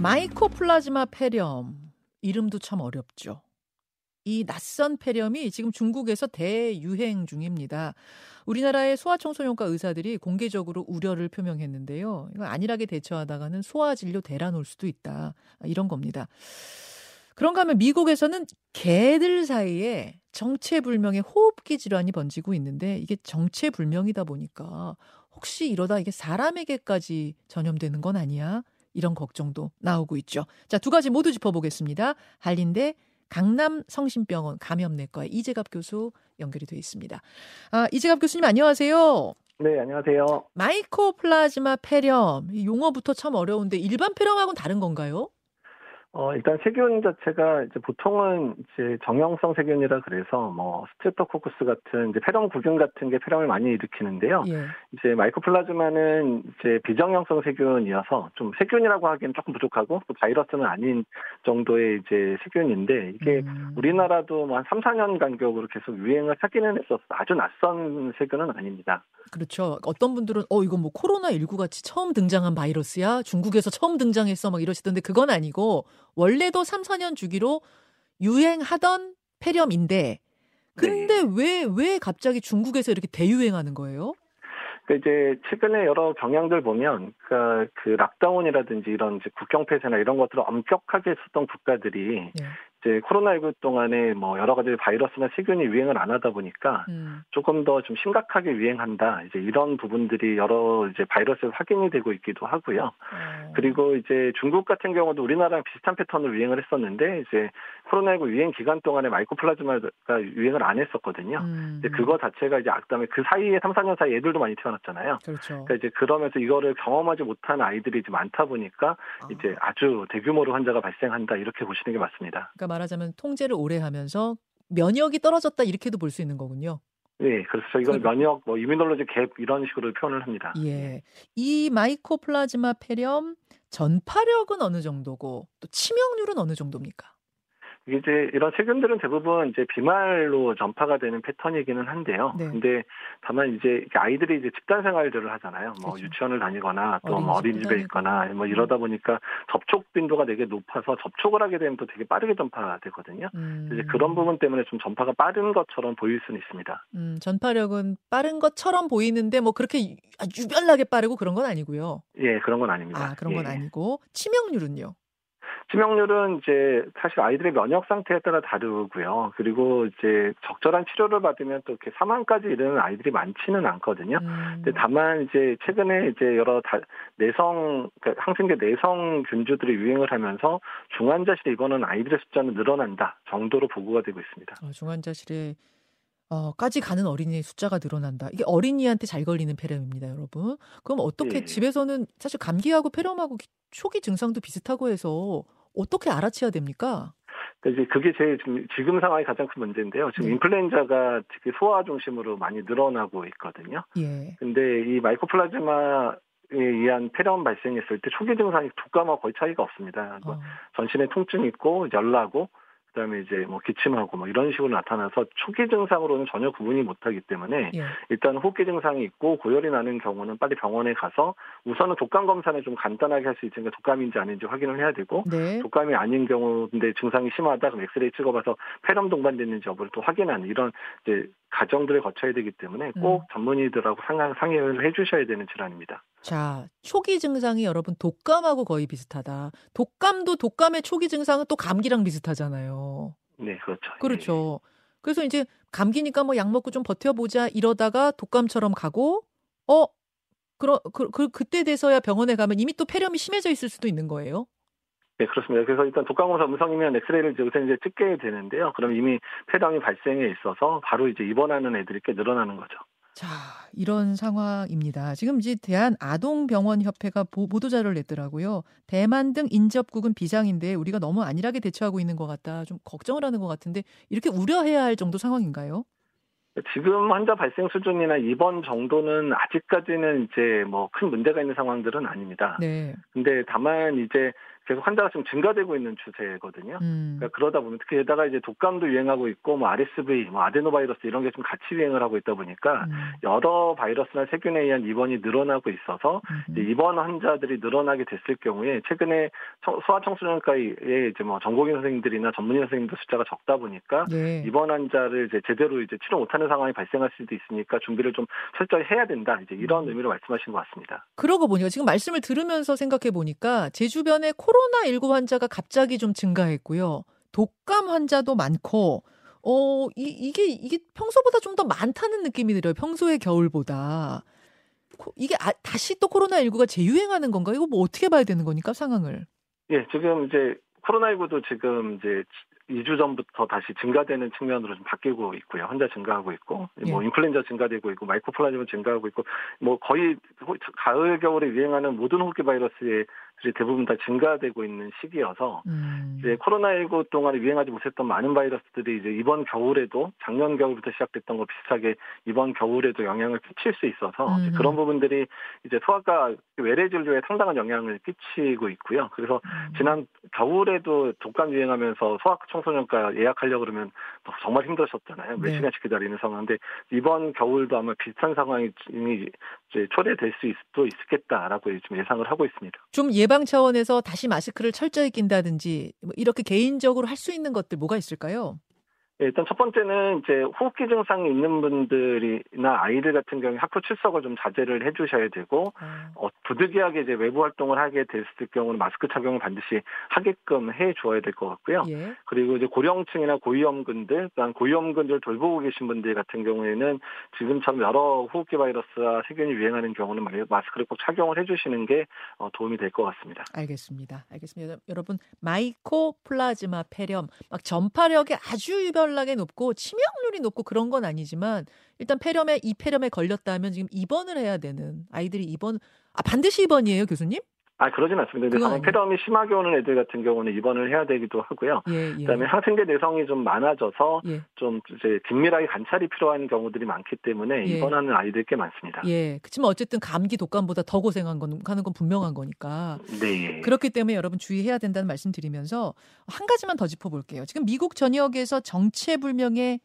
마이코플라즈마 폐렴 이름도 참 어렵죠. 이 낯선 폐렴이 지금 중국에서 대유행 중입니다. 우리나라의 소아청소년과 의사들이 공개적으로 우려를 표명했는데요. 이거 안일하게 대처하다가는 소아진료 대란 올 수도 있다. 이런 겁니다. 그런가 하면 미국에서는 개들 사이에 정체불명의 호흡기 질환이 번지고 있는데 이게 정체불명이다 보니까 혹시 이러다 이게 사람에게까지 전염되는 건 아니야? 이런 걱정도 나오고 있죠. 자, 두 가지 모두 짚어보겠습니다. 한린대 강남 성심병원 감염내과 이재갑 교수 연결이 돼 있습니다. 아, 이재갑 교수님 안녕하세요. 네, 안녕하세요. 마이코플라즈마 폐렴 용어부터 참 어려운데 일반 폐렴하고는 다른 건가요? 어, 일단 세균 자체가 이제 보통은 이제 정형성 세균이라 그래서 뭐 스트레프토코쿠스 같은 이제 폐렴 구균 같은 게 폐렴을 많이 일으키는데요. 예. 이제 마이코플라즈마는 이제 비정형성 세균이어서 좀 세균이라고 하기엔 조금 부족하고 또 바이러스는 아닌 정도의 이제 세균인데 이게 음. 우리나라도 뭐한 3, 4년 간격으로 계속 유행을 하기는 했었어. 아주 낯선 세균은 아닙니다. 그렇죠. 어떤 분들은 어 이거 뭐 코로나 19 같이 처음 등장한 바이러스야? 중국에서 처음 등장했어 막 이러시던데 그건 아니고 원래도 3, 4년 주기로 유행하던 폐렴인데 근데 왜왜 네. 왜 갑자기 중국에서 이렇게 대유행하는 거예요? 그 이제 최근에 여러 경향들 보면 그, 그 lockdown이라든지 이런 이제 국경 폐쇄나 이런 것들을 엄격하게 했었던 국가들이 네. 이제 코로나19 동안에 뭐 여러 가지 바이러스나 세균이 유행을 안 하다 보니까 음. 조금 더 좀 심각하게 유행한다. 이제 이런 부분들이 여러 이제 바이러스 확인이 되고 있기도 하고요. 음. 그리고 이제 중국 같은 경우도 우리나라랑 비슷한 패턴으로 유행을 했었는데 이제 코로나19 유행 기간 동안에 마이코플라즈마가 유행을 안 했었거든요. 음. 이제 그거 자체가 이제 그다음에 그 사이에 3, 4년 사이 애들도 많이 태어났잖아요. 그렇죠. 그러니까 이제 그러면서 이거를 경험하지 못한 아이들이 이제 많다 보니까 아. 이제 아주 대규모로 환자가 발생한다 이렇게 보시는 게 맞습니다. 그러니까 말하자면 통제를 오래 하면서 면역이 떨어졌다 이렇게도 볼 수 있는 거군요. 네, 그래서 이건 그, 면역, 뭐 immunology gap 이런 식으로 표현을 합니다. 예, 이 마이코플라즈마 폐렴 전파력은 어느 정도고 또 치명률은 어느 정도입니까? 이제 이런 세균들은 대부분 이제 비말로 전파가 되는 패턴이기는 한데요. 네. 근데 다만 이제 아이들이 이제 집단 생활들을 하잖아요. 뭐 그렇죠. 유치원을 다니거나 또뭐 어린이집에 있거나 뭐 이러다 보니까 접촉 빈도가 되게 높아서 접촉을 하게 되면 또 되게 빠르게 전파되거든요. 음. 이제 그런 부분 때문에 좀 전파가 빠른 것처럼 보일 수는 있습니다. 음, 전파력은 빠른 것처럼 보이는데 뭐 그렇게 유별나게 빠르고 그런 건 아니고요. 예, 그런 건 아닙니다. 아, 그런 건 예. 아니고 치명률은요? 치명률은 이제 사실 아이들의 면역 상태에 따라 다르고요. 그리고 이제 적절한 치료를 받으면 또 이렇게 사망까지 이르는 아이들이 많지는 않거든요. 음. 근데 다만 이제 최근에 이제 여러 다, 내성 그러니까 항생제 내성 균주들이 유행을 하면서 중환자실에 입원하는 아이들의 숫자는 늘어난다 정도로 보고가 되고 있습니다. 어, 중환자실에 어 까지 가는 어린이의 숫자가 늘어난다. 이게 어린이한테 잘 걸리는 폐렴입니다, 여러분. 그럼 어떻게 예. 집에서는 사실 감기하고 폐렴하고 초기 증상도 비슷하고 해서 어떻게 알아채야 됩니까? 이제 그게 제일 지금, 지금 상황이 가장 큰 문제인데요. 지금 네. 인플루엔자가 특히 소아 중심으로 많이 늘어나고 있거든요. 예. 근데 이 마이코플라즈마 에 의한 폐렴 발생했을 때 초기 증상이 독감하고 거의 차이가 없습니다. 어. 전신에 통증 있고 열나고 그다음에 이제 뭐 기침하고 뭐 이런 식으로 나타나서 초기 증상으로는 전혀 구분이 못하기 때문에 예. 일단 호흡기 증상이 있고 고열이 나는 경우는 빨리 병원에 가서 우선은 독감 검사는 좀 간단하게 할 수 있으니까 독감인지 아닌지 확인을 해야 되고 네. 독감이 아닌 경우 근데 증상이 심하다 그럼 엑스레이 찍어봐서 폐렴 동반됐는지 여부를 또 확인하는 이런 이제 과정들을 거쳐야 되기 때문에 꼭 음. 전문의들하고 상의를 해주셔야 되는 질환입니다. 자, 초기 증상이 여러분 독감하고 거의 비슷하다. 독감도 독감의 초기 증상은 또 감기랑 비슷하잖아요. 네, 그렇죠. 그렇죠. 네. 그래서 이제 감기니까 뭐 약 먹고 좀 버텨보자 이러다가 독감처럼 가고, 어, 그러, 그, 그, 그때 돼서야 병원에 가면 이미 또 폐렴이 심해져 있을 수도 있는 거예요. 네, 그렇습니다. 그래서 일단 독감 검사 음성이면 엑스레이를 우선 이제 찍게 되는데요. 그럼 이미 폐렴이 발생해 있어서 바로 이제 입원하는 애들이 꽤 늘어나는 거죠. 자, 이런 상황입니다. 지금 이제 대한 아동병원 협회가 보도 자료를 냈더라고요. 대만 등 인접국은 비장인데 우리가 너무 안일하게 대처하고 있는 것 같다. 좀 걱정을 하는 것 같은데 이렇게 우려해야 할 정도 상황인가요? 지금 환자 발생 수준이나 입원 정도는 아직까지는 이제 뭐 큰 문제가 있는 상황들은 아닙니다. 네. 근데 다만 이제 계속 환자가 좀 증가되고 있는 추세거든요. 음. 그러니까 그러다 보면 특히 게다가 이제 독감도 유행하고 있고 뭐 RSV, 뭐 아데노바이러스 이런 게 좀 같이 유행을 하고 있다 보니까 음. 여러 바이러스나 세균에 의한 입원이 늘어나고 있어서 음. 입원 환자들이 늘어나게 됐을 경우에 최근에 소아청소년과에 이제 뭐 전공의 선생님들이나 전문의 선생님들 숫자가 적다 보니까 네. 입원 환자를 이제 제대로 이제 치료 못하는 상황이 발생할 수도 있으니까 준비를 좀 철저히 해야 된다. 이제 이런 음. 의미로 말씀하신 것 같습니다. 그러고 보니까 지금 말씀을 들으면서 생각해 보니까 제 주변에 코로 나19 환자가 갑자기 좀 증가했고요. 독감 환자도 많고 어, 이, 이게, 이게 평소보다 좀 더 많다는 느낌이 들어요. 평소의 겨울보다. 이게 아, 다시 또 코로나19가 재유행하는 건가? 이거 뭐 어떻게 봐야 되는 거니까, 상황을? 예, 지금 이제 코로나19도 지금 이제 2주 전부터 다시 증가되는 측면으로 좀 바뀌고 있고요. 환자 증가하고 있고, 예. 뭐 인플루엔자 증가되고 있고, 마이크로플라즈마 증가하고 있고, 뭐 거의 가을 겨울에 유행하는 모든 호흡기 바이러스의 대부분 다 증가되고 있는 시기여서 음. 이제 코로나19 동안에 유행하지 못했던 많은 바이러스들이 이제 이번 겨울에도 작년 겨울부터 시작됐던 거 비슷하게 이번 겨울에도 영향을 끼칠 수 있어서 음. 그런 부분들이 이제 소아과 외래 진료에 상당한 영향을 끼치고 있고요. 그래서 음. 지난 겨울에도 독감 유행하면서 소아 청소년과 예약하려고 그러면 정말 힘들었었잖아요. 몇 네. 시간씩 기다리는 상황인데 이번 겨울도 아마 비슷한 상황이 이제 초래될 수도 있겠다라고 지금 예상을 하고 있습니다. 좀 예방 차원에서 다시 마스크를 철저히 낀다든지 뭐 이렇게 개인적으로 할 수 있는 것들 뭐가 있을까요? 네, 일단 첫 번째는 이제 호흡기 증상이 있는 분들이나 아이들 같은 경우에 학교 출석을 좀 자제를 해주셔야 되고 음. 어, 부득이하게 이제 외부 활동을 하게 됐을 경우는 마스크 착용을 반드시 하게끔 해 주어야 될 것 같고요. 예. 그리고 이제 고령층이나 고위험군들, 또한 고위험군들 돌보고 계신 분들 같은 경우에는 지금처럼 여러 호흡기 바이러스와 세균이 유행하는 경우는 마스크를 꼭 착용을 해주시는 게 어, 도움이 될 것 같습니다. 알겠습니다. 알겠습니다. 여러분 마이코 플라즈마 폐렴 막 전파력이 아주 유별 치명률이 높고 치명률이 높고 그런 건 아니지만 일단 폐렴에 이 폐렴에 걸렸다면 지금 입원을 해야 되는 아이들이 입원 아 반드시 입원이에요, 교수님? 아 그러진 않습니다. 근데 당 폐렴이 심하게 오는 애들 같은 경우는 입원을 해야 되기도 하고요. 예, 예. 그다음에 항생제 내성이 좀 많아져서 예. 좀 이제 긴밀하게 관찰이 필요한 경우들이 많기 때문에 예. 입원하는 아이들 꽤 많습니다. 예. 그렇지만 어쨌든 감기 독감보다 더 고생한 건 하는 건 분명한 거니까. 네. 그렇기 때문에 여러분 주의해야 된다는 말씀드리면서 한 가지만 더 짚어볼게요. 지금 미국 전역에서 정체불명의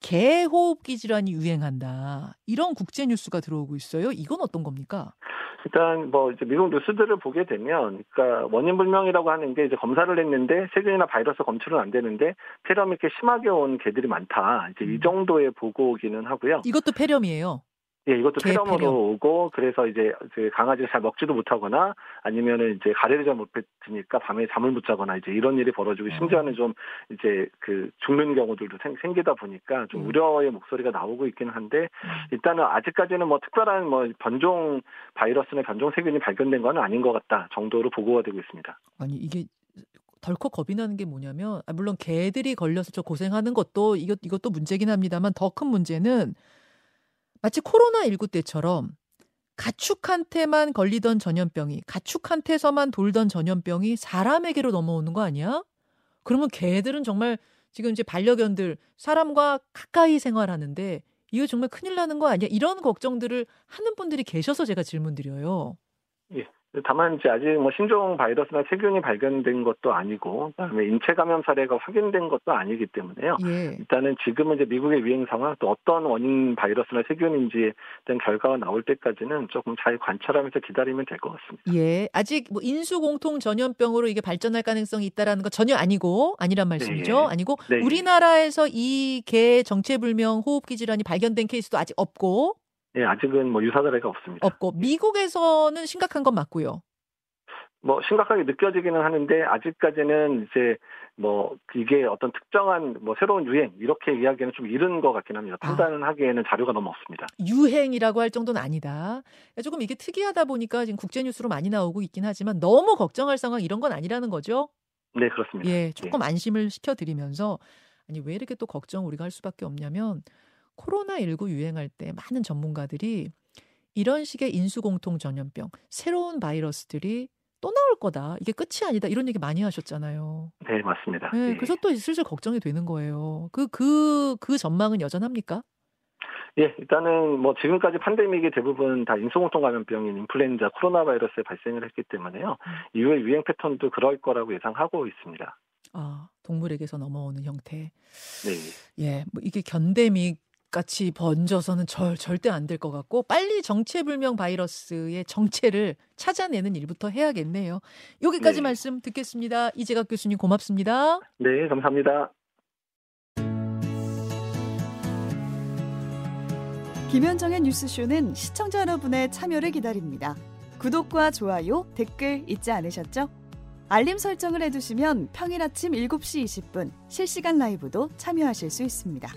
개호흡기 질환이 유행한다. 이런 국제 뉴스가 들어오고 있어요. 이건 어떤 겁니까? 일단 뭐 이제 미국 뉴스들을 보게 되면 그러니까 원인 불명이라고 하는 게 이제 검사를 했는데 세균이나 바이러스 검출은 안 되는데 폐렴이 이렇게 심하게 온 개들이 많다. 이제 이 음. 정도의 보고기는 하고요. 이것도 폐렴이에요. 예, 이것도 폐렴으로 폐렴. 오고 그래서 이제 그 강아지가 잘 먹지도 못하거나 아니면은 이제 가래를 잘 못 뱉으니까 밤에 잠을 못 자거나 이제 이런 일이 벌어지고 어. 심지어는 좀 이제 그 죽는 경우들도 생, 기다 보니까 좀 음. 우려의 목소리가 나오고 있기는 한데 음. 일단은 아직까지는 뭐 특별한 뭐 변종 바이러스나 변종 세균이 발견된 건 아닌 것 같다 정도로 보고가 되고 있습니다. 아니 이게 덜컥 겁이 나는 게 뭐냐면 아, 물론 개들이 걸려서 저 고생하는 것도 이것 이것도 문제긴 합니다만 더 큰 문제는 마치 코로나19 때처럼 가축한테만 걸리던 전염병이 가축한테서만 돌던 전염병이 사람에게로 넘어오는 거 아니야? 그러면 개들은 정말 지금 이제 반려견들 사람과 가까이 생활하는데 이거 정말 큰일 나는 거 아니야? 이런 걱정들을 하는 분들이 계셔서 제가 질문 드려요. 예. 다만 이제 아직 뭐 신종 바이러스나 세균이 발견된 것도 아니고 그다음에 인체 감염 사례가 확인된 것도 아니기 때문에요. 예. 일단은 지금은 이제 미국의 유행 상황 또 어떤 원인 바이러스나 세균인지에 대한 결과가 나올 때까지는 조금 잘 관찰하면서 기다리면 될 것 같습니다. 예. 아직 뭐 인수 공통 전염병으로 이게 발전할 가능성이 있다라는 거 전혀 아니고 아니란 말씀이죠. 네. 아니고 네. 우리나라에서 이개 정체불명 호흡기 질환이 발견된 케이스도 아직 없고 예, 아직은 뭐 유사 사례가 없습니다. 없고 미국에서는 심각한 건 맞고요. 뭐 심각하게 느껴지기는 하는데 아직까지는 이제 뭐 이게 어떤 특정한 뭐 새로운 유행 이렇게 이야기는 좀 이른 것 같긴 합니다. 아. 판단하기에는 아. 자료가 너무 없습니다. 유행이라고 할 정도는 아니다. 조금 이게 특이하다 보니까 지금 국제 뉴스로 많이 나오고 있긴 하지만 너무 걱정할 상황 이런 건 아니라는 거죠. 네 그렇습니다. 예, 조금 네. 안심을 시켜드리면서 아니 왜 이렇게 또 걱정 우리가 할 수밖에 없냐면 코로나19 유행할 때 많은 전문가들이 이런 식의 인수공통 전염병, 새로운 바이러스들이 또 나올 거다. 이게 끝이 아니다. 이런 얘기 많이 하셨잖아요. 네, 맞습니다. 네, 네. 그래서 또 슬슬 걱정이 되는 거예요. 그, 그, 그 전망은 여전합니까? 예, 일단은 뭐 지금까지 팬데믹이 대부분 다 인수공통 감염병인 인플루엔자 코로나 바이러스에 발생을 했기 때문에요. 음. 이후에 유행 패턴도 그럴 거라고 예상하고 있습니다. 아, 동물에게서 넘어오는 형태. 네. 예, 뭐 이게 견데믹 같이 번져서는 절, 절대 안 될 것 같고 빨리 정체불명 바이러스의 정체를 찾아내는 일부터 해야겠네요. 여기까지 네. 말씀 듣겠습니다. 이재각 교수님 고맙습니다. 네, 감사합니다. 김현정의 뉴스쇼는 시청자 여러분의 참여를 기다립니다. 구독과 좋아요, 댓글 잊지 않으셨죠? 알림 설정을 해두시면 평일 아침 7시 20분 실시간 라이브도 참여하실 수 있습니다.